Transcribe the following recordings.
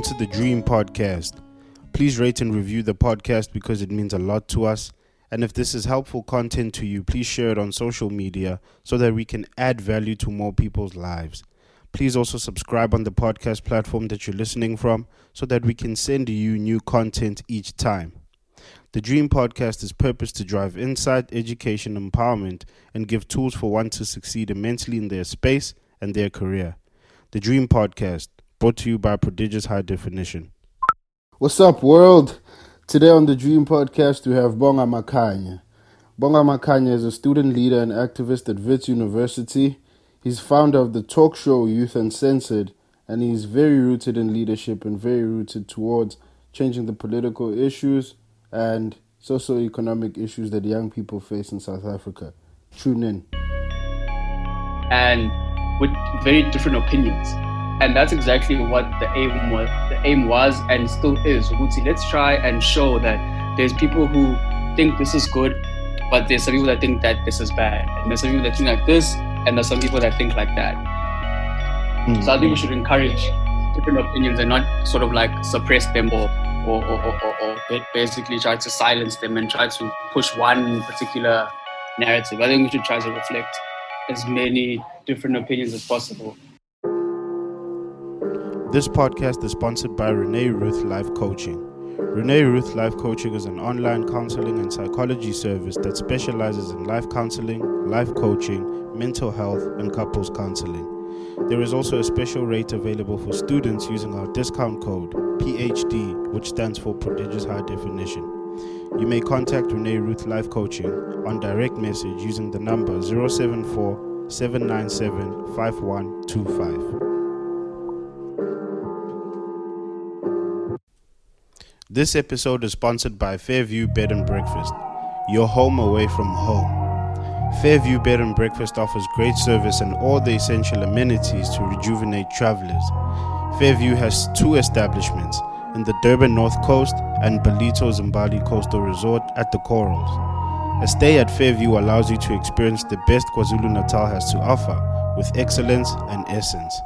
Welcome to the Dream Podcast. Please rate and review the podcast because it means a lot to us. And if this is helpful content to you, please share it on social media so that we can add value to more people's lives. Please also subscribe on the podcast platform that you're listening from so that we can send you new content each time. The Dream Podcast is purposed to drive insight, education, empowerment, and give tools for one to succeed immensely in their space and their career. The Dream Podcast, brought to you by Prodigious High Definition. What's up, world? Today on the Dream Podcast, we have Bonga Makhanya. Bonga Makhanya is a student leader and activist at Wits University. He's founder of the talk show Youth Uncensored, and he's very rooted in leadership and very rooted towards changing the political issues and socio-economic issues that young people face in South Africa. Tune in. And with very different opinions. And that's exactly what the aim was, the aim was and still is. Ukuthi, let's try and show that there's people who think this is good, but there's some people that think that this is bad. And there's some people that think like this, and there's some people that think like that. Mm-hmm. So I think we should encourage different opinions and not sort of like suppress them or or, or, or, or, basically try to silence them and try to push one particular narrative. I think we should try to reflect as many different opinions as possible. This podcast is sponsored by Renee Ruth Life Coaching. Renee Ruth Life Coaching is an online counseling and psychology service that specializes in life counseling, life coaching, mental health, and couples counseling. There is also a special rate available for students using our discount code PHD, which stands for Prodigious High Definition. You may contact Renee Ruth Life Coaching on direct message using the number 074 797 5125. This episode is sponsored by Fairview Bed and Breakfast, your home away from home. Fairview Bed and Breakfast offers great service and all the essential amenities to rejuvenate travelers. Fairview has two establishments in the Durban North Coast and Ballito Zimbali Coastal Resort at the Corals. A stay at Fairview allows you to experience the best KwaZulu Natal has to offer with excellence and essence.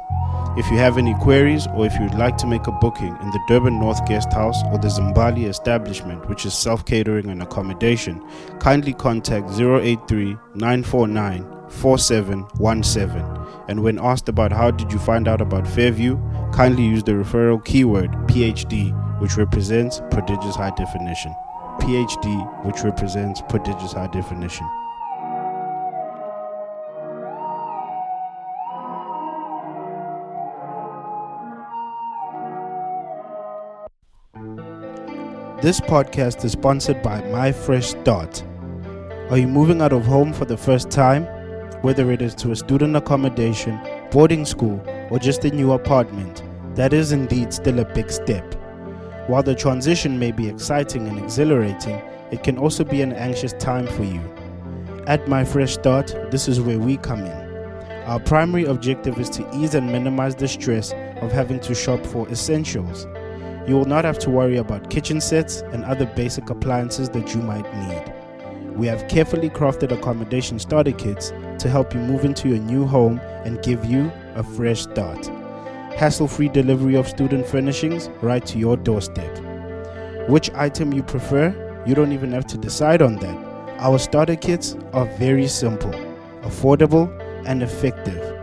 If you have any queries or if you would like to make a booking in the Durban North Guest House or the Zimbali establishment, which is self catering and accommodation, kindly contact 083 949 4717. And when asked about how did you find out about Fairview, kindly use the referral keyword PhD, which represents prodigious high definition. PhD, which represents prodigious high definition. This podcast is sponsored by My Fresh Start. Are you moving out of home for the first time? Whether it is to a student accommodation, boarding school, or just a new apartment, that is indeed still a big step. While the transition may be exciting and exhilarating, it can also be an anxious time for you. At My Fresh Start, this is where we come in. Our primary objective is to ease and minimize the stress of having to shop for essentials you will not have to worry about kitchen sets and other basic appliances that you might need. We have carefully crafted accommodation starter kits to help you move into your new home and give you a fresh start. Hassle free delivery of student furnishings right to your doorstep. Which item you prefer, you don't even have to decide on that. Our starter kits are very simple, affordable, and effective.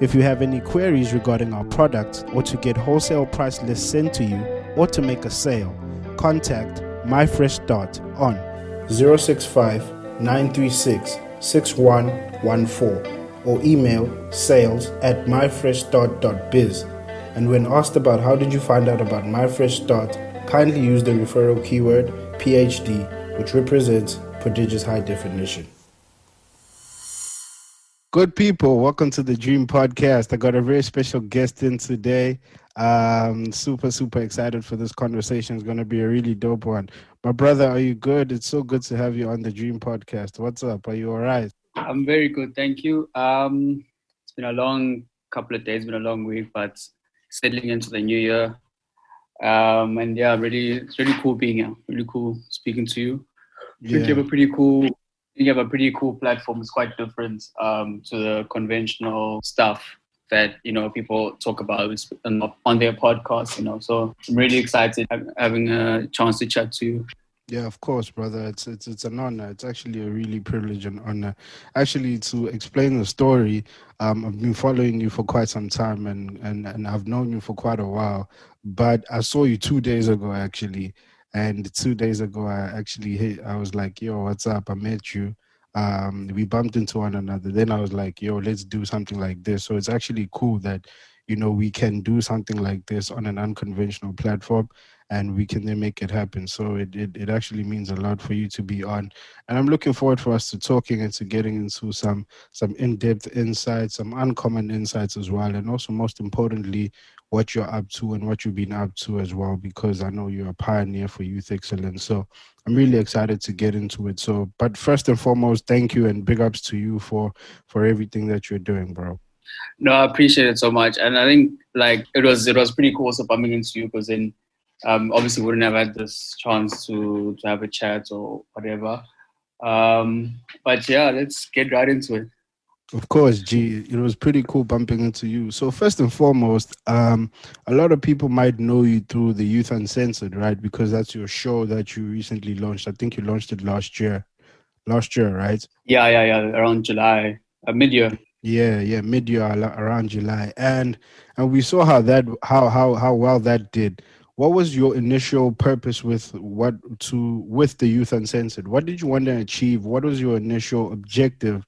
If you have any queries regarding our products or to get wholesale price lists sent to you, or to make a sale, contact MyFresh Start on 065 936 6114 or email sales at myfreshstart.biz. And when asked about how did you find out about MyFresh Start, kindly use the referral keyword PhD, which represents prodigious high definition. Good people, welcome to the Dream Podcast. I got a very special guest in today. Um, super, super excited for this conversation. It's going to be a really dope one. My brother, are you good? It's so good to have you on the Dream Podcast. What's up? Are you all right? I'm very good, thank you. Um, it's been a long couple of days, been a long week, but settling into the new year. Um, and yeah, really, it's really cool being here. Really cool speaking to you. Yeah. you have a pretty cool you have a pretty cool platform. It's quite different um, to the conventional stuff that you know people talk about on their podcast. You know, so I'm really excited having a chance to chat to you. Yeah, of course, brother. It's it's it's an honor. It's actually a really privilege and honor. Actually, to explain the story, um, I've been following you for quite some time, and and and I've known you for quite a while. But I saw you two days ago, actually, and two days ago, I actually hit. I was like, "Yo, what's up?" I met you. Um, we bumped into one another. Then I was like, "Yo, let's do something like this." So it's actually cool that you know we can do something like this on an unconventional platform and we can then make it happen. So it, it, it actually means a lot for you to be on. And I'm looking forward for us to talking and to getting into some some in-depth insights, some uncommon insights as well. And also most importantly, what you're up to and what you've been up to as well, because I know you're a pioneer for youth excellence. So I'm really excited to get into it. So but first and foremost, thank you and big ups to you for for everything that you're doing, bro. No, I appreciate it so much. And I think like it was it was pretty cool so bumping into you because then um, obviously wouldn't have had this chance to, to have a chat or whatever. Um, but yeah, let's get right into it. Of course, G. It was pretty cool bumping into you. So first and foremost, um, a lot of people might know you through the Youth Uncensored, right? Because that's your show that you recently launched. I think you launched it last year. Last year, right? Yeah, yeah, yeah. Around July, uh, mid-year. Yeah, yeah, mid-year around July, and and we saw how that how how how well that did what was your initial purpose with what to with the youth uncensored what did you want to achieve what was your initial objective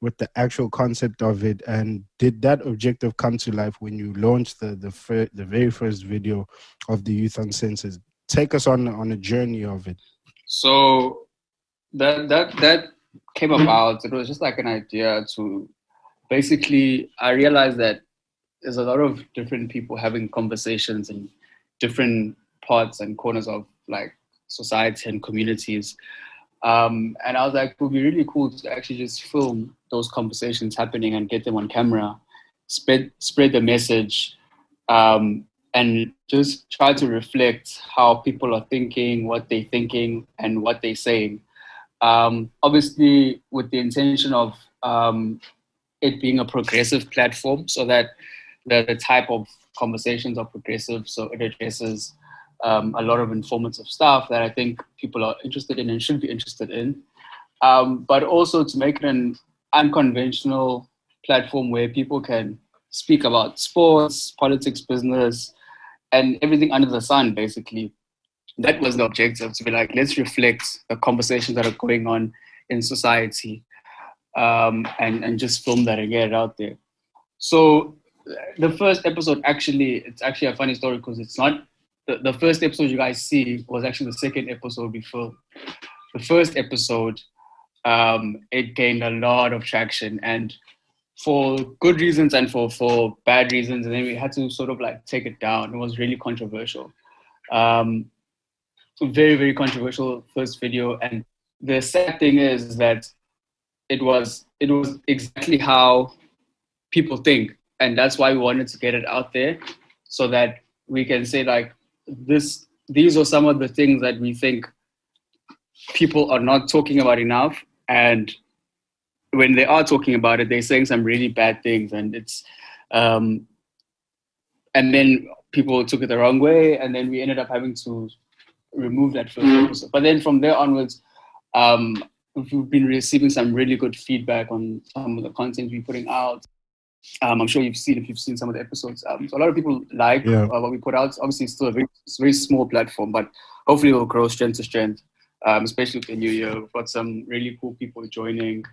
with the actual concept of it and did that objective come to life when you launched the the, fir- the very first video of the youth uncensored take us on on a journey of it. So that that that came about. It was just like an idea to basically i realized that there's a lot of different people having conversations in different parts and corners of like society and communities. Um, and I was like, it would be really cool to actually just film those conversations happening and get them on camera, spread spread the message, um, and just try to reflect how people are thinking, what they're thinking, and what they're saying. Um, obviously, with the intention of um, it being a progressive platform, so that the, the type of conversations are progressive, so it addresses um, a lot of informative stuff that I think people are interested in and should be interested in. Um, but also to make it an unconventional platform where people can speak about sports, politics, business, and everything under the sun, basically. That was the objective to be like, let's reflect the conversations that are going on in society um, and, and just film that and get it out there. So the first episode actually it's actually a funny story because it's not the, the first episode you guys see was actually the second episode we filmed. The first episode, um, it gained a lot of traction and for good reasons and for, for bad reasons. And then we had to sort of like take it down. It was really controversial. Um, very, very controversial first video. And the sad thing is that it was it was exactly how people think and that's why we wanted to get it out there so that we can say like this these are some of the things that we think people are not talking about enough. And when they are talking about it they're saying some really bad things. And it's um, and then people took it the wrong way. And then we ended up having to remove that first episode. But then from there onwards um, we've been receiving some really good feedback on some of the content we're putting out um, I'm sure you've seen if you've seen some of the episodes. Um, so a lot of people like yeah. uh, what we put out. Obviously, it's still a very, very small platform, but hopefully, it'll grow strength to strength. Um, especially with the new year, we've got some really cool people joining.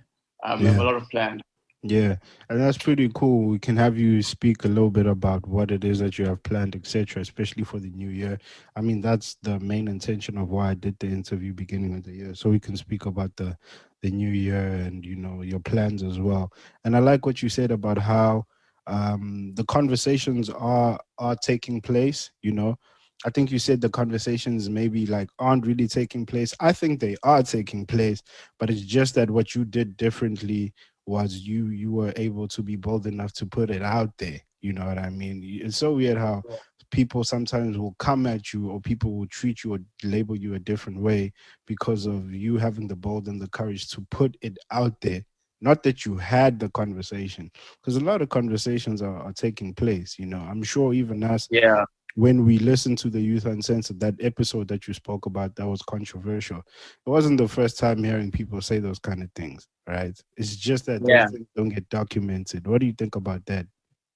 Um, yeah. We have a lot of plans. Yeah, and that's pretty cool. We can have you speak a little bit about what it is that you have planned, etc., especially for the new year. I mean, that's the main intention of why I did the interview beginning of the year, so we can speak about the the new year and you know your plans as well. And I like what you said about how um, the conversations are are taking place. You know, I think you said the conversations maybe like aren't really taking place. I think they are taking place, but it's just that what you did differently was you you were able to be bold enough to put it out there. You know what I mean? It's so weird how people sometimes will come at you or people will treat you or label you a different way because of you having the bold and the courage to put it out there not that you had the conversation because a lot of conversations are, are taking place you know i'm sure even us Yeah. When we listened to the Youth Uncensored, that episode that you spoke about that was controversial, it wasn't the first time hearing people say those kind of things, right? It's just that Yeah. those things don't get documented. What do you think about that?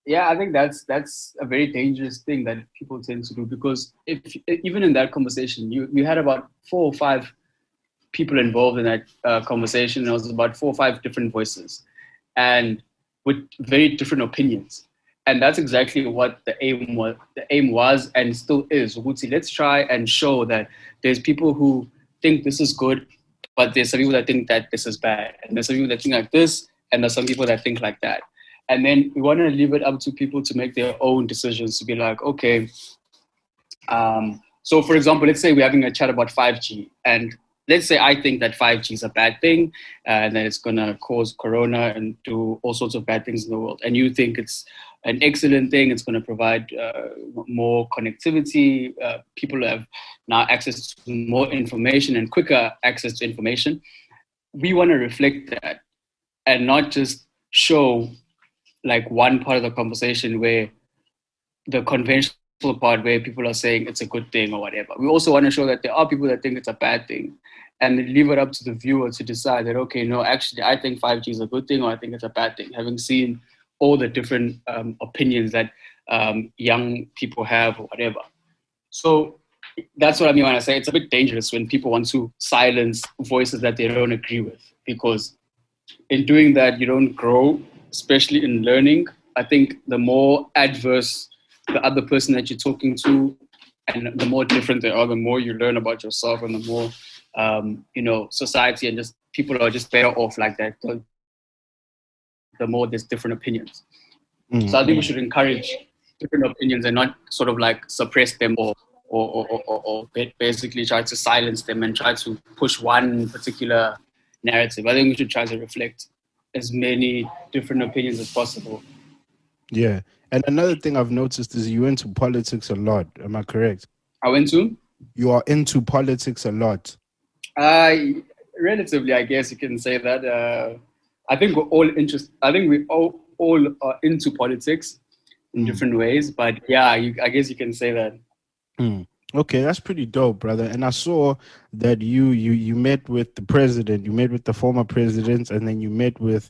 Yeah, I think that's that's a very dangerous thing that people tend to do because if even in that conversation, you you had about four or five people involved in that uh, conversation. It was about four or five different voices, and with very different opinions. And that's exactly what the aim was. The aim was and still is. Ukuthi, Let's try and show that there's people who think this is good, but there's some people that think that this is bad, and there's some people that think like this, and there's some people that think like that and then we want to leave it up to people to make their own decisions to be like okay um, so for example let's say we're having a chat about 5g and let's say i think that 5g is a bad thing uh, and that it's going to cause corona and do all sorts of bad things in the world and you think it's an excellent thing. It's going to provide uh, more connectivity. Uh, people have now access to more information and quicker access to information. We want to reflect that and not just show like one part of the conversation where the conventional part where people are saying it's a good thing or whatever. We also want to show that there are people that think it's a bad thing and leave it up to the viewer to decide that, okay, no, actually, I think 5G is a good thing or I think it's a bad thing, having seen all the different um, opinions that um, young people have or whatever. So that's what I mean when I say it's a bit dangerous when people want to silence voices that they don't agree with because in doing that, you don't grow, especially in learning. I think the more adverse the other person that you're talking to, and the more different they are, the more you learn about yourself, and the more um, you know society and just people are just better off like that. The, more there's different opinions. Mm. So I think we should encourage different opinions and not sort of like suppress them or or, or, or, or basically try to silence them and try to push one particular narrative. I think we should try to reflect as many different opinions as possible. Yeah. And another thing I've noticed is you into politics a lot. Am I correct? I went to You are into politics a lot. uh, relatively, I guess you can say that. Uh, I think we're all interest. I think we all all are into politics in Mm. different ways. But yeah, you, I guess you can say that. Mm. Okay, that's pretty dope, brother. And I saw that you you you met with the president, you met with the former president, and then you met with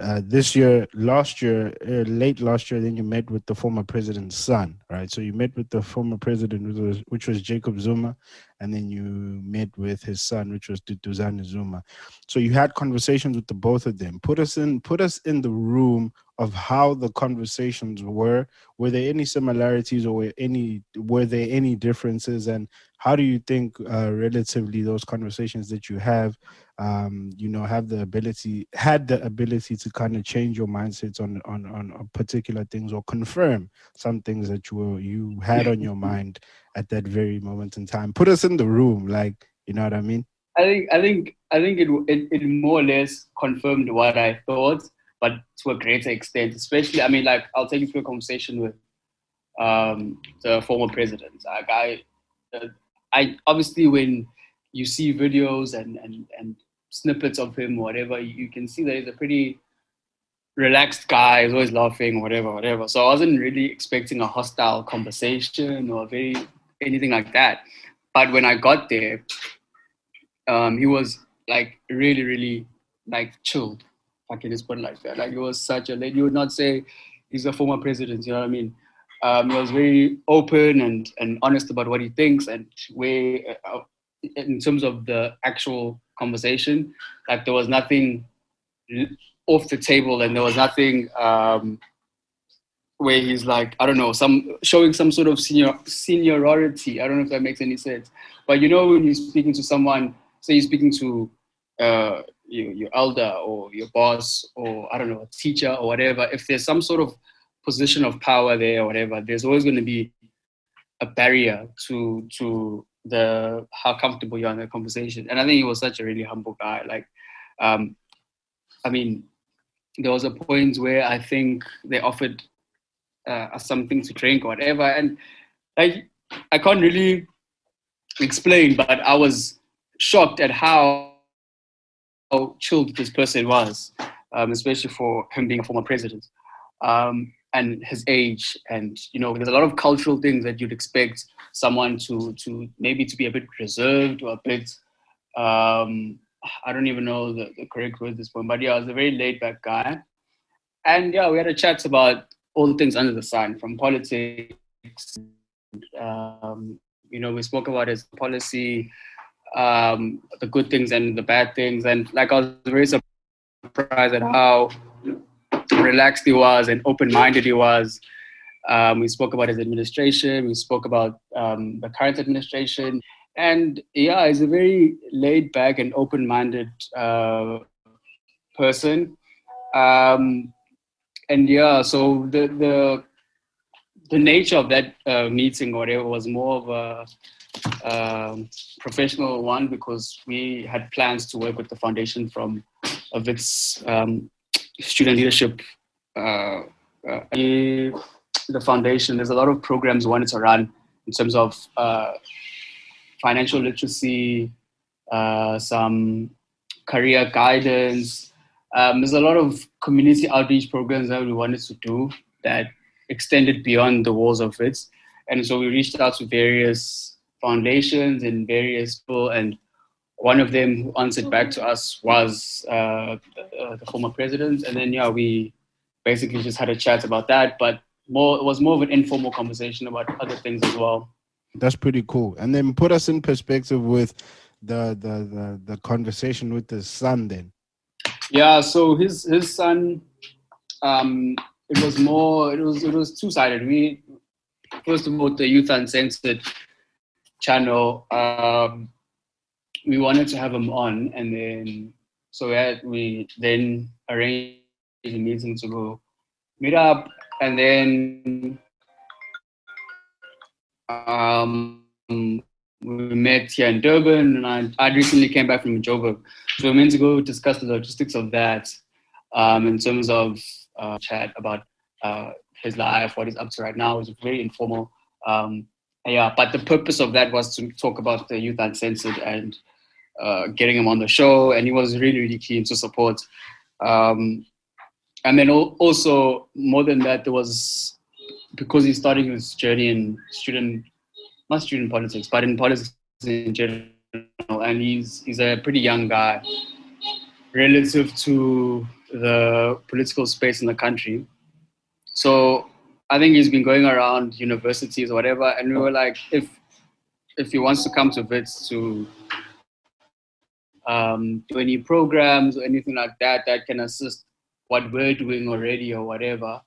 uh, this year, last year, uh, late last year, then you met with the former president's son, right? So you met with the former president, which was which was Jacob Zuma, and then you met with his son, which was Duduzane Zuma. So you had conversations with the both of them. Put us in put us in the room of how the conversations were were there any similarities or were any were there any differences and how do you think uh, relatively those conversations that you have um, you know have the ability had the ability to kind of change your mindsets on on on particular things or confirm some things that you were, you had on your mind at that very moment in time put us in the room like you know what i mean I think I think I think it, it it more or less confirmed what I thought, but to a greater extent. Especially, I mean, like I'll take you through a conversation with um, the former president. Like I, uh, I obviously when you see videos and and and snippets of him, whatever, you, can see that he's a pretty relaxed guy. He's always laughing, whatever, whatever. So I wasn't really expecting a hostile conversation or very anything like that. But when I got there, um, he was like really, really like chilled. I can just put it like that. Like he was such a lady. You would not say he's a former president. You know what I mean? Um, he was very open and, and honest about what he thinks and where, uh, in terms of the actual conversation, like there was nothing off the table and there was nothing um, where he's like I don't know some showing some sort of senior seniority. I don't know if that makes any sense. But you know when you're speaking to someone, say you're speaking to uh, your, your elder or your boss or I don't know a teacher or whatever. If there's some sort of position of power there or whatever, there's always going to be a barrier to to the how comfortable you are in the conversation. And I think he was such a really humble guy. Like, um, I mean, there was a point where I think they offered uh, us something to drink or whatever, and I I can't really explain, but I was shocked at how how chilled this person was. um, especially for him being a former president um, and his age. And you know, there's a lot of cultural things that you'd expect someone to to maybe to be a bit reserved or a bit. Um, I don't even know the, the correct word at this point, but yeah, I was a very laid back guy. And yeah, we had a chat about all the things under the sun, from politics. Um, you know, we spoke about his policy, um, the good things and the bad things, and like I was very surprised at how relaxed he was and open-minded he was. Um, we spoke about his administration. We spoke about um, the current administration, and yeah, he's a very laid-back and open-minded uh, person. Um, and yeah, so the the the nature of that uh, meeting or whatever was more of a um, professional one because we had plans to work with the foundation from of its um, student leadership. Uh, uh, the foundation, there's a lot of programs wanted to run in terms of uh, financial literacy, uh, some career guidance. Um, there's a lot of community outreach programs that we wanted to do that extended beyond the walls of Wits. And so we reached out to various foundations and various people, and one of them who answered back to us was uh, the, the former president. And then, yeah, we basically just had a chat about that, but more it was more of an informal conversation about other things as well. That's pretty cool. And then put us in perspective with the the the, the conversation with his son then. Yeah, so his his son um it was more it was it was two sided. We first of all the Youth Uncensored channel, um, we wanted to have him on, and then so we had, we then arranged a meeting to go meet up, and then um, we met here in Durban, and I, I recently came back from Joburg, so we meant to go discuss the logistics of that um, in terms of uh, chat about uh, his life, what he's up to right now. It was very informal. Um, yeah, but the purpose of that was to talk about the Youth Uncensored and uh, getting him on the show, and he was really, really keen to support. Um, and then also, more than that, there was because he's starting his journey in student, not student politics, but in politics in general, and he's he's a pretty young guy relative to the political space in the country. So I think he's been going around universities or whatever, and we were like, if if he wants to come to Wits to um, do any programs or anything like that that can assist what we're doing already or whatever,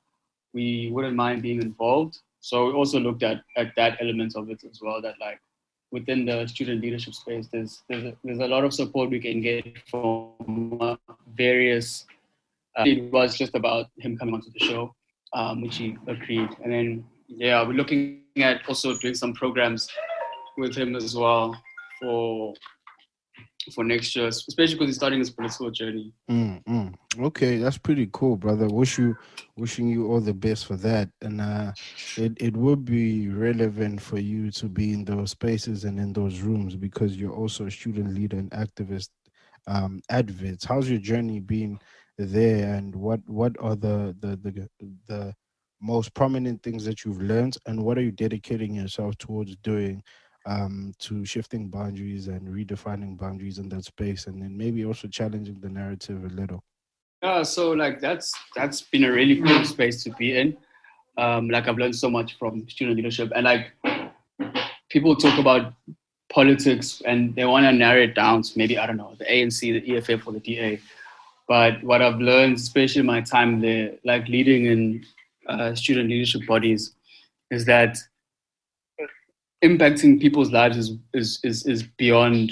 we wouldn't mind being involved. So we also looked at, at that element of it as well. That like within the student leadership space, there's there's a, there's a lot of support we can get from uh, various. Uh, it was just about him coming onto the show um, which he agreed. And then, yeah, we're looking at also doing some programs with him as well for for next year, especially because he's starting his political journey. Mm, mm. Okay, that's pretty cool, brother. Wish you wishing you all the best for that. And uh, it it would be relevant for you to be in those spaces and in those rooms because you're also a student leader and activist um, advocates. How's your journey been there and what what are the the the, the most prominent things that you've learned and what are you dedicating yourself towards doing um, to shifting boundaries and redefining boundaries in that space and then maybe also challenging the narrative a little. Yeah so like that's that's been a really cool space to be in. Um, like i've learned so much from student leadership and like people talk about politics and they want to narrow it down to maybe i don't know the anc the eff or the da but what I've learned, especially in my time there, like leading in uh, student leadership bodies, is that impacting people's lives is is is, is beyond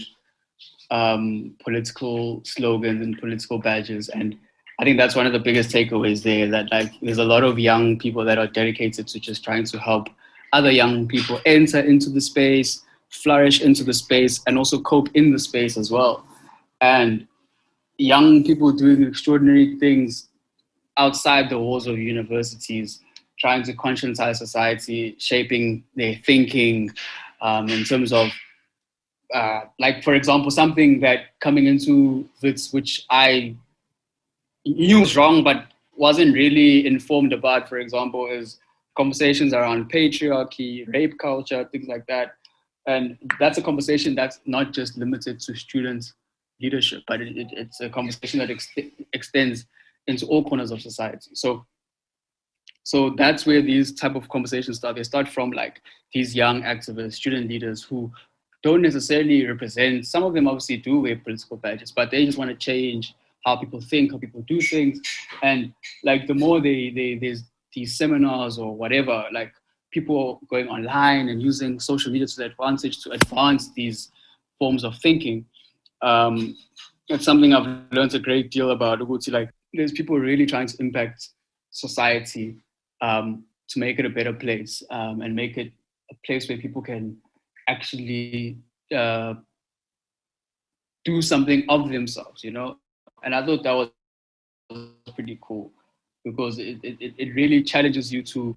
um, political slogans and political badges. And I think that's one of the biggest takeaways there. That like there's a lot of young people that are dedicated to just trying to help other young people enter into the space, flourish into the space, and also cope in the space as well. And young people doing extraordinary things outside the walls of universities, trying to conscientize society, shaping their thinking um, in terms of, uh, like, for example, something that coming into Wits, which I knew was wrong, but wasn't really informed about, for example, is conversations around patriarchy, rape culture, things like that. And that's a conversation that's not just limited to students' leadership, but it, it, it's a conversation that ex- extends into all corners of society. So, so that's where these type of conversations start. They start from like these young activists, student leaders who don't necessarily represent. Some of them obviously do wear political badges, but they just want to change how people think, how people do things, and like the more they they there's these seminars or whatever, like people going online and using social media to their advantage to advance these forms of thinking. Um, it's something I've learned a great deal about Ukuthi. Like, there's people really trying to impact society um, to make it a better place um, and make it a place where people can actually uh, do something of themselves, you know. And I thought that was pretty cool because it, it, it really challenges you to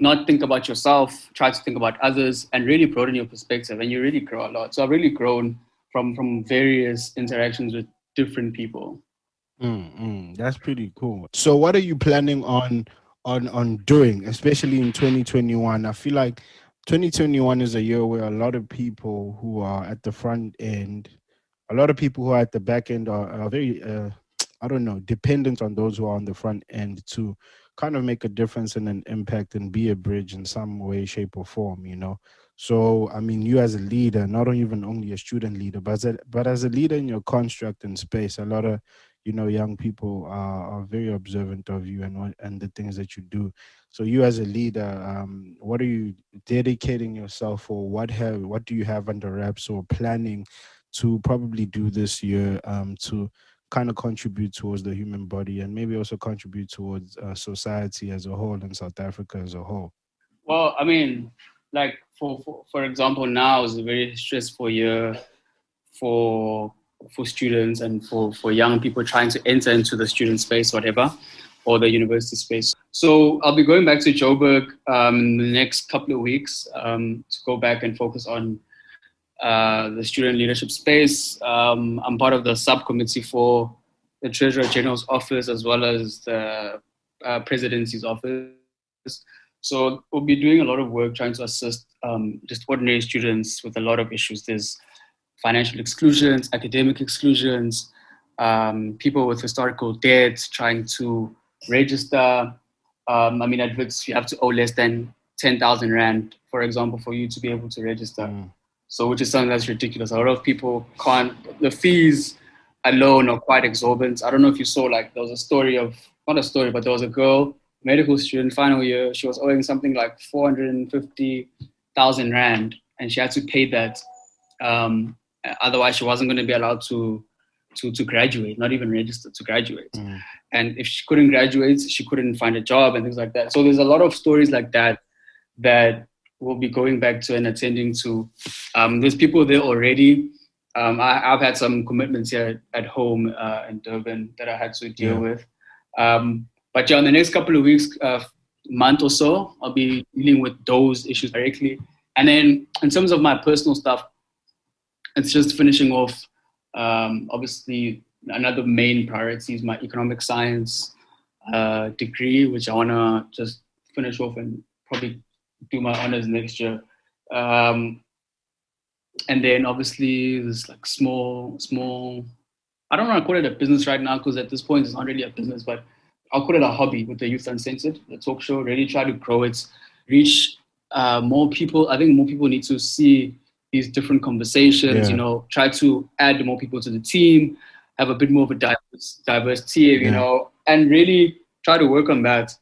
not think about yourself, try to think about others, and really broaden your perspective. And you really grow a lot. So I've really grown from from various interactions with different people. Mm, that's pretty cool. So, what are you planning on on on doing, especially in 2021? I feel like 2021 is a year where a lot of people who are at the front end, a lot of people who are at the back end are, are very uh, I don't know, dependent on those who are on the front end to kind of make a difference and an impact and be a bridge in some way, shape, or form, you know. So, I mean, you as a leader, not even only a student leader, but as a, but as a leader in your construct and space, a lot of you know young people are, are very observant of you and what and the things that you do. So, you as a leader, um, what are you dedicating yourself for? What have what do you have under wraps or planning to probably do this year um, to kind of contribute towards the human body and maybe also contribute towards uh, society as a whole and South Africa as a whole? Well, I mean, like for, for, for example, now is a very stressful year for for students and for, for young people trying to enter into the student space, whatever, or the university space. So I'll be going back to Joburg um, in the next couple of weeks um, to go back and focus on uh, the student leadership space. Um, I'm part of the subcommittee for the Treasurer General's office as well as the uh, presidency's office. So we'll be doing a lot of work trying to assist um, just ordinary students with a lot of issues. There's financial exclusions, academic exclusions, um, people with historical debts trying to register. Um, I mean, at Wits, you have to owe less than 10,000 Rand, for example, for you to be able to register. Mm. So, which is something that's ridiculous. A lot of people can't, the fees alone are quite exorbitant. I don't know if you saw, like, there was a story of, not a story, but there was a girl, medical student, final year, she was owing something like 450,000 Rand, and she had to pay that. Um, otherwise, she wasn't going to be allowed to, to, to graduate, not even register to graduate. Mm. And if she couldn't graduate, she couldn't find a job and things like that. So, there's a lot of stories like that that we'll be going back to and attending to. Um, there's people there already. Um, I, have had some commitments here at home uh, in Durban that I had to deal yeah. with. Um, but yeah, in the next couple of weeks, uh, month or so, I'll be dealing with those issues directly. And then in terms of my personal stuff, it's just finishing off. Um, obviously, another main priority is my economic science uh, degree, which I want to just finish off and probably do my honors next year. Um, and then obviously there's like small, small. I don't want to call it a business right now because at this point it's not really a business, but I'll call it a hobby with the Youth Uncensored, the talk show. Really try to grow it, reach uh, more people. I think more people need to see these different conversations. Yeah. You know, try to add more people to the team, have a bit more of a diverse, diverse team. You know, and really try to work on that.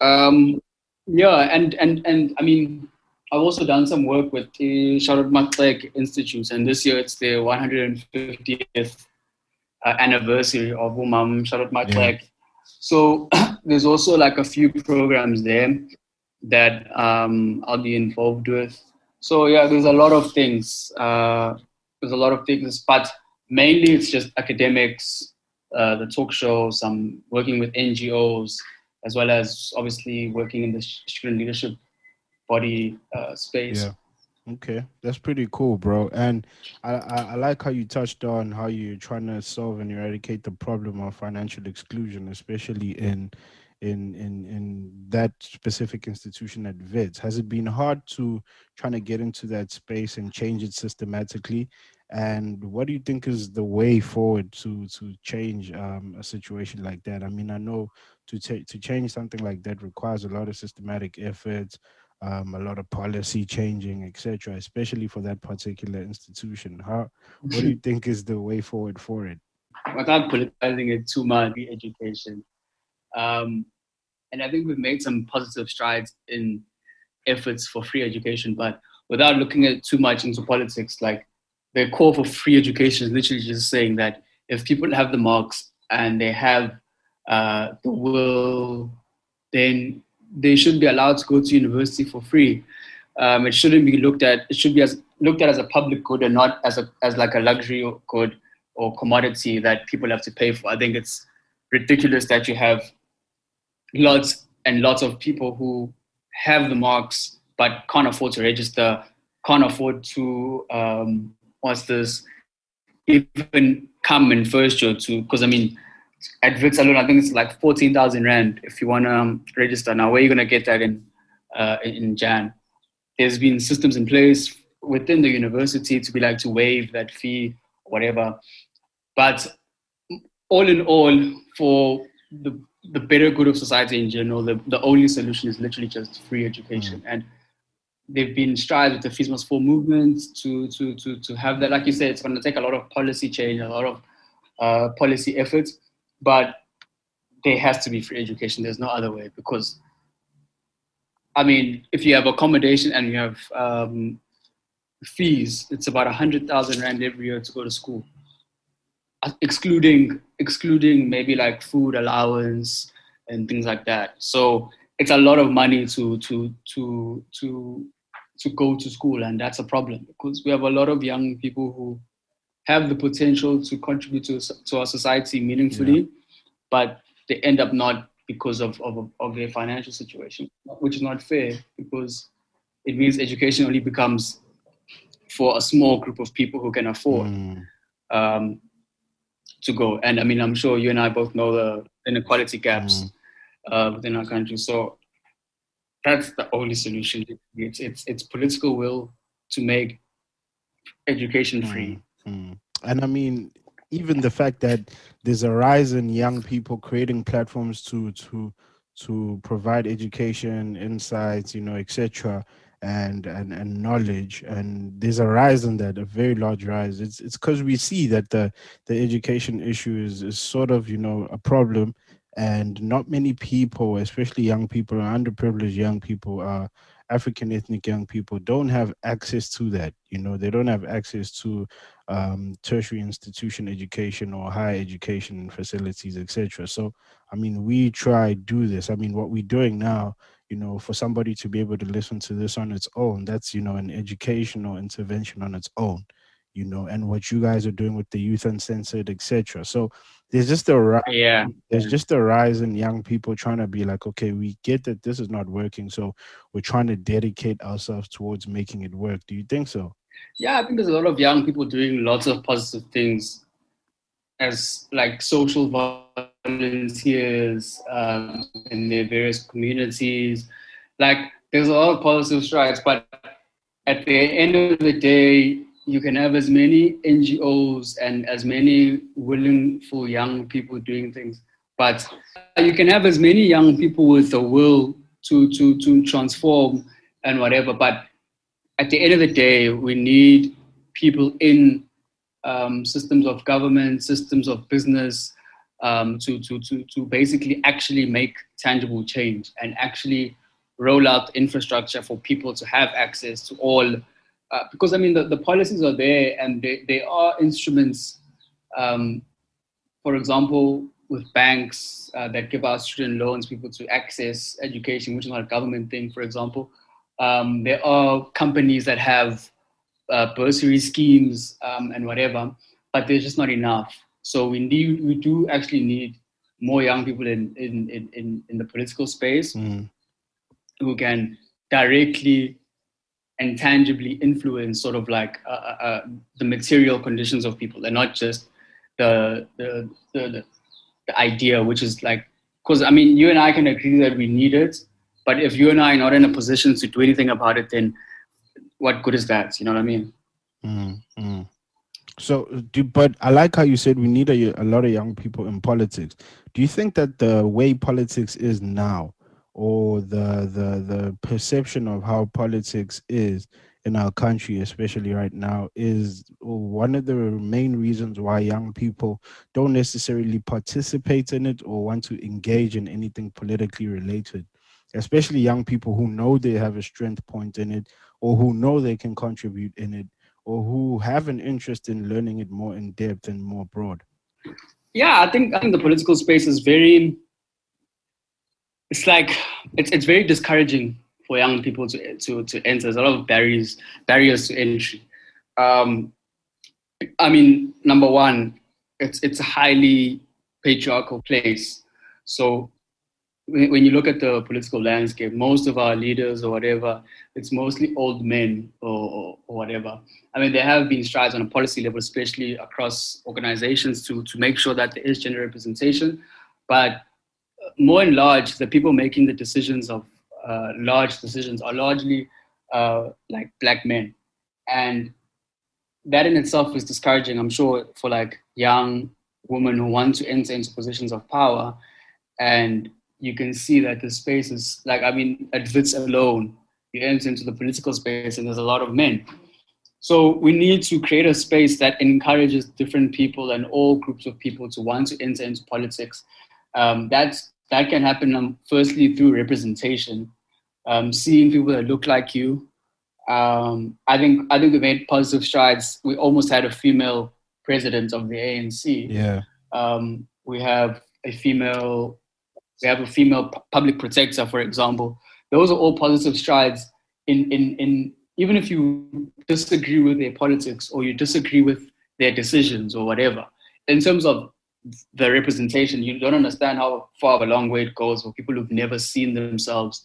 Um, yeah, and and and I mean, I've also done some work with the Charlotte Maxeke Institute, and this year it's the 150th uh, anniversary of Umam Charlotte Maxeke. Yeah. So there's also like a few programs there that um, I'll be involved with. So yeah, there's a lot of things. Uh, there's a lot of things, but mainly it's just academics, uh, the talk shows. I'm working with NGOs as well as obviously working in the student leadership body uh, space. Yeah. Okay, that's pretty cool, bro. And I, I, I, like how you touched on how you're trying to solve and eradicate the problem of financial exclusion, especially in in in in that specific institution at Wits. Has it been hard to trying to get into that space and change it systematically? And what do you think is the way forward to to change um, a situation like that? I mean, I know to take to change something like that requires a lot of systematic efforts, um, a lot of policy changing, etc. Especially for that particular institution. How what do you think is the way forward for it? Without politicizing it too much, the education. Um, and I think we've made some positive strides in efforts for free education, but without looking at too much into politics, like the call for free education is literally just saying that if people have the marks and they have uh, the will, then they should be allowed to go to university for free. Um, it shouldn't be looked at. It should be as looked at as a public good and not as a as like a luxury good or commodity that people have to pay for. I think it's ridiculous that you have lots and lots of people who have the marks but can't afford to register, can't afford to um, what's this even come in first year to because I mean at Wits alone I think it's like fourteen thousand rand if you want to um, register. Now where are you gonna get that in uh, in Jan? There's been systems in place within the university to be like to waive that fee whatever, but all in all for the the better good of society in general, the, the only solution is literally just free education. Mm. And they've been strides with the Must Fall movement to, to, to, to have that. Like you said, it's going to take a lot of policy change, a lot of uh, policy efforts, but there has to be free education. There's no other way because, I mean, if you have accommodation and you have um, fees, it's about a 100,000 Rand every year to go to school excluding excluding maybe like food allowance and things like that. So it's a lot of money to to to to to go to school, and that's a problem because we have a lot of young people who have the potential to contribute to to our society meaningfully, yeah. but they end up not because of, of of their financial situation, which is not fair because it means education only becomes for a small group of people who can afford. Mm. Um, to go. And I mean, I'm sure you and I both know the inequality gaps mm. uh, within our country. So that's the only solution. It's it's it's political will to make education mm, free. Mm. And I mean, even the fact that there's a rise in young people creating platforms to to to provide education, insights, you know, etc and and and knowledge and there's a rise in that a very large rise it's it's because we see that the the education issue is, is sort of you know a problem and not many people especially young people underprivileged young people are African ethnic young people don't have access to that. You know, they don't have access to um, tertiary institution education or higher education facilities, etc. So, I mean, we try do this. I mean, what we're doing now you know for somebody to be able to listen to this on its own that's you know an educational intervention on its own you know and what you guys are doing with the youth uncensored etc so there's just a yeah. there's mm. just a rise in young people trying to be like okay we get that this is not working so we're trying to dedicate ourselves towards making it work. Do you think so? Yeah i think there's a lot of young people doing lots of positive things as like social volunteers um, in their various communities. Like there's a lot of positive strides, but at the end of the day, you can have as many NGOs and as many willing for young people doing things, but you can have as many young people with the will to to to transform and whatever. But at the end of the day, we need people in um, systems of government, systems of business, um, to, to, to, to basically actually make tangible change and actually roll out infrastructure for people to have access to all. Uh, because I mean, the, the policies are there and they, they are instruments, um, for example, with banks uh, that give out student loans, people to access education, which is not a government thing, for example. Um, there are companies that have uh, bursary schemes um, and whatever, but there's just not enough. So we need, we do actually need more young people in in in, in the political space mm. who can directly and tangibly influence sort of like uh, uh, uh the material conditions of people and not just the the, the, the idea which is like because i mean you and i can agree that we need it but if you and i are not in a position to do anything about it then what good is that you know what i mean mm-hmm. So do but i like how you said we need a, a lot of young people in politics do you think that the way politics is now or the the the perception of how politics is in our country, especially right now, is one of the main reasons why young people don't necessarily participate in it or want to engage in anything politically related. Especially young people who know they have a strength point in it, or who know they can contribute in it, or who have an interest in learning it more in depth and more broad. Yeah, I think I think the political space is very it's like it's it's very discouraging for young people to to to enter. There's a lot of barriers barriers to entry. Um, I mean, number one, it's it's a highly patriarchal place. So when, you look at the political landscape, most of our leaders or whatever, it's mostly old men or, or, or whatever. I mean, there have been strides on a policy level, especially across organizations, to to make sure that there is gender representation, but more and large, the people making the decisions of uh, large decisions are largely uh, like black men, and that in itself is discouraging. I'm sure for like young women who want to enter into positions of power, and you can see that the space is like I mean, at Wits alone, you enter into the political space, and there's a lot of men. So we need to create a space that encourages different people and all groups of people to want to enter into politics. Um, that's that can happen um, firstly through representation, um, seeing people that look like you. Um, I think I think we made positive strides. We almost had a female president of the ANC. Yeah. Um, we have a female. We have a female public protector, for example. Those are all positive strides. In in in even if you disagree with their politics or you disagree with their decisions or whatever, in terms of the representation, you don't understand how far of a long way it goes for people who've never seen themselves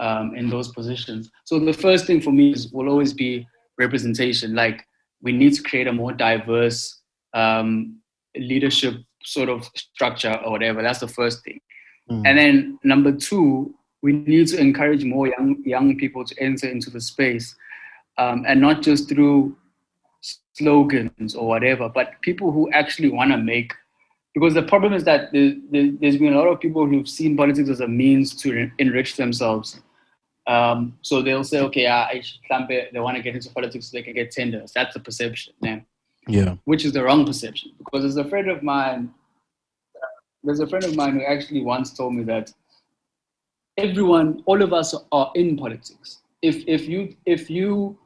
um, in those positions. So the first thing for me is will always be representation. Like we need to create a more diverse um, leadership sort of structure or whatever. That's the first thing. Mm. And then number two, we need to encourage more young young people to enter into the space, um, and not just through slogans or whatever, but people who actually want to make because the problem is that there's been a lot of people who've seen politics as a means to enrich themselves. Um, so they'll say, okay, uh, they want to get into politics so they can get tenders. That's the perception, man. Yeah. Which is the wrong perception. Because there's a friend of mine, there's a friend of mine who actually once told me that everyone, all of us are in politics. If if you if you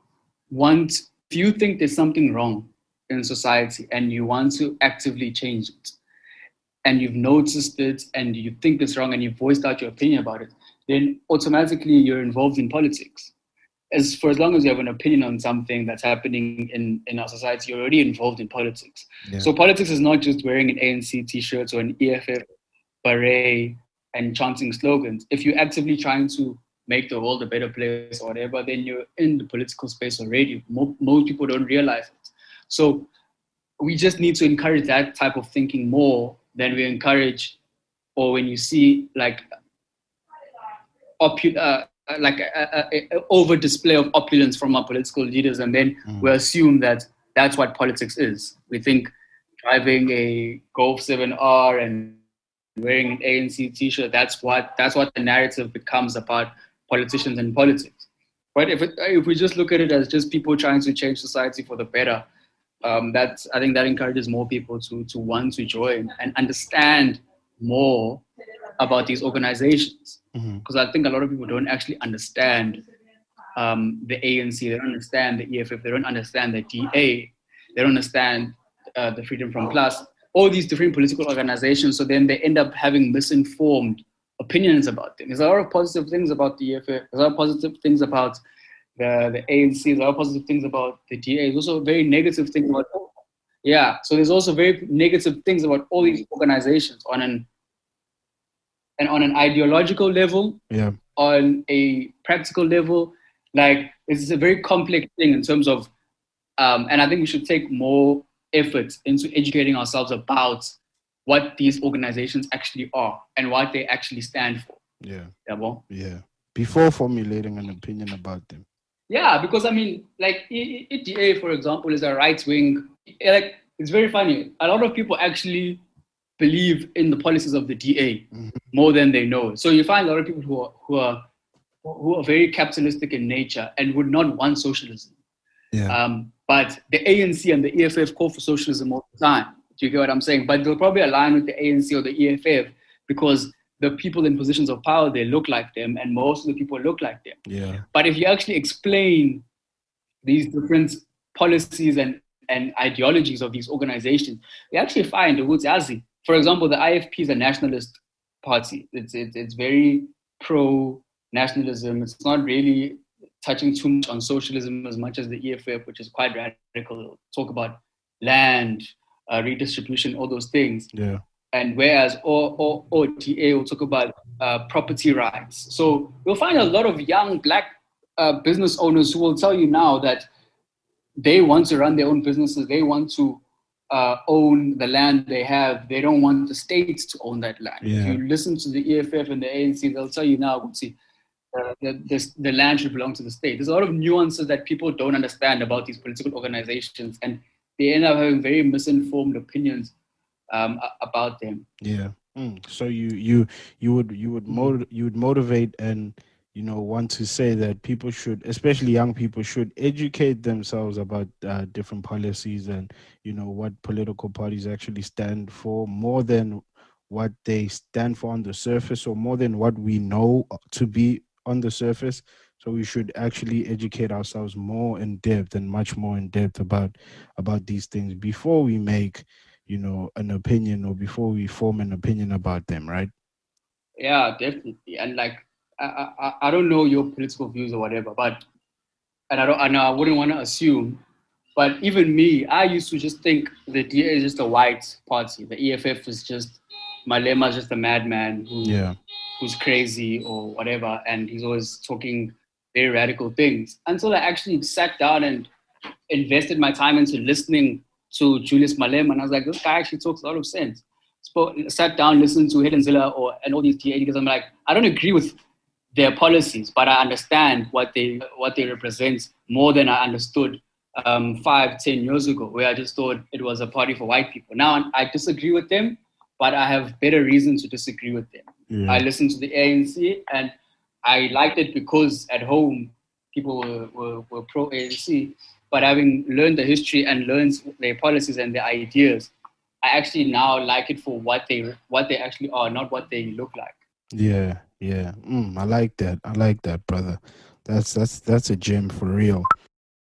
want, if you think there's something wrong in society and you want to actively change it, and you've noticed it and you think it's wrong and you've voiced out your opinion about it, then automatically you're involved in politics. As for as long as you have an opinion on something that's happening in, in our society, you're already involved in politics. Yeah. So politics is not just wearing an ANC t-shirt or an EFF beret and chanting slogans. If you're actively trying to make the world a better place or whatever, then you're in the political space already. Most, most people don't realize it. So we just need to encourage that type of thinking more than we encourage, or when you see like opu- uh, like a, over display of opulence from our political leaders, and then mm. we assume that that's what politics is. We think driving a Golf 7R and wearing an ANC T-shirt that's what that's what the narrative becomes about politicians and politics. But if it, if we just look at it as just people trying to change society for the better, um, that's I think that encourages more people to to want to join and understand more about these organizations because mm-hmm. I think a lot of people don't actually understand um, the ANC, they don't understand the EFF, they don't understand the DA, they don't understand uh, the Freedom Front Plus, all these different political organizations. So then they end up having misinformed opinions about a lot of positive things about the EFF, there's a lot of positive things about the, the ANC, there's a lot of positive things about the DA. There's also very negative things about, yeah. So there's also very negative things about all these organizations on an, and on an ideological level, yeah. on a practical level, Like it's a very complex thing in terms of, um, and I think we should take more effort into educating ourselves about what these organizations actually are and what they actually stand for. Yeah. Yeah, well. Yeah. Before formulating an opinion about them. Yeah, because I mean, like EDA, for example, is a right wing. Like it's very funny. A lot of people actually believe in the policies of the DA mm-hmm. more than they know. So you find a lot of people who are who are who are very capitalistic in nature and would not want socialism. Yeah. Um, but the ANC and the EFF call for socialism all the time. Do you get what I'm saying? But they'll probably align with the ANC or the EFF because the people in positions of power they look like them, and most of the people look like them. Yeah. But if you actually explain these different policies and, and ideologies of these organizations, you actually find Yazi. For example, the IFP is a nationalist party. It's, it's, it's very pro nationalism. It's not really touching too much on socialism as much as the EFF, which is quite radical. Talk about land, uh, redistribution, all those things. Yeah. And whereas or, OTA will talk about uh, property rights. So you'll find a lot of young black uh, business owners who will tell you now that they want to run their own businesses. They want to uh, own the land they have. They don't want the states to own that land. Yeah. If you listen to the EFF and the ANC, they'll tell you now, see, uh, the, the land should belong to the state. There's a lot of nuances that people don't understand about these political organizations, and they end up having very misinformed opinions um, about them. Yeah. Mm. So you you you would you would motiv- you would motivate and you know want to say that people should, especially young people, should educate themselves about uh, different policies and you know what political parties actually stand for more than what they stand for on the surface or more than what we know to be on the surface. So we should actually educate ourselves more in depth and much more in depth about about these things before we make, you know, an opinion or before we form an opinion about them, right? Yeah, definitely. And like, I I, I don't know your political views or whatever, but and I don't and I wouldn't want to assume. But even me, I used to just think the DA is just a white party. The EFF is just Malema is just a madman who yeah who's crazy or whatever, and he's always talking very radical things. Until I actually sat down and invested my time into listening to Julius Malema, and I was like, this guy actually talks a lot of sense. Spoke, sat down, listened to Helen Zille or and all these DA because I'm like, I don't agree with their policies, but I understand what they what they represent more than I understood um, five, ten years ago, where I just thought it was a party for white people. Now I disagree with them, but I have better reason to disagree with them. Yeah. I listened to the ANC and I liked it because at home people were, were, were pro ANC. But having learned the history and learned their policies and their ideas, I actually now like it for what they what they actually are, not what they look like. Yeah, yeah. Mm, I like that. I like that, brother. That's that's that's a gem for real.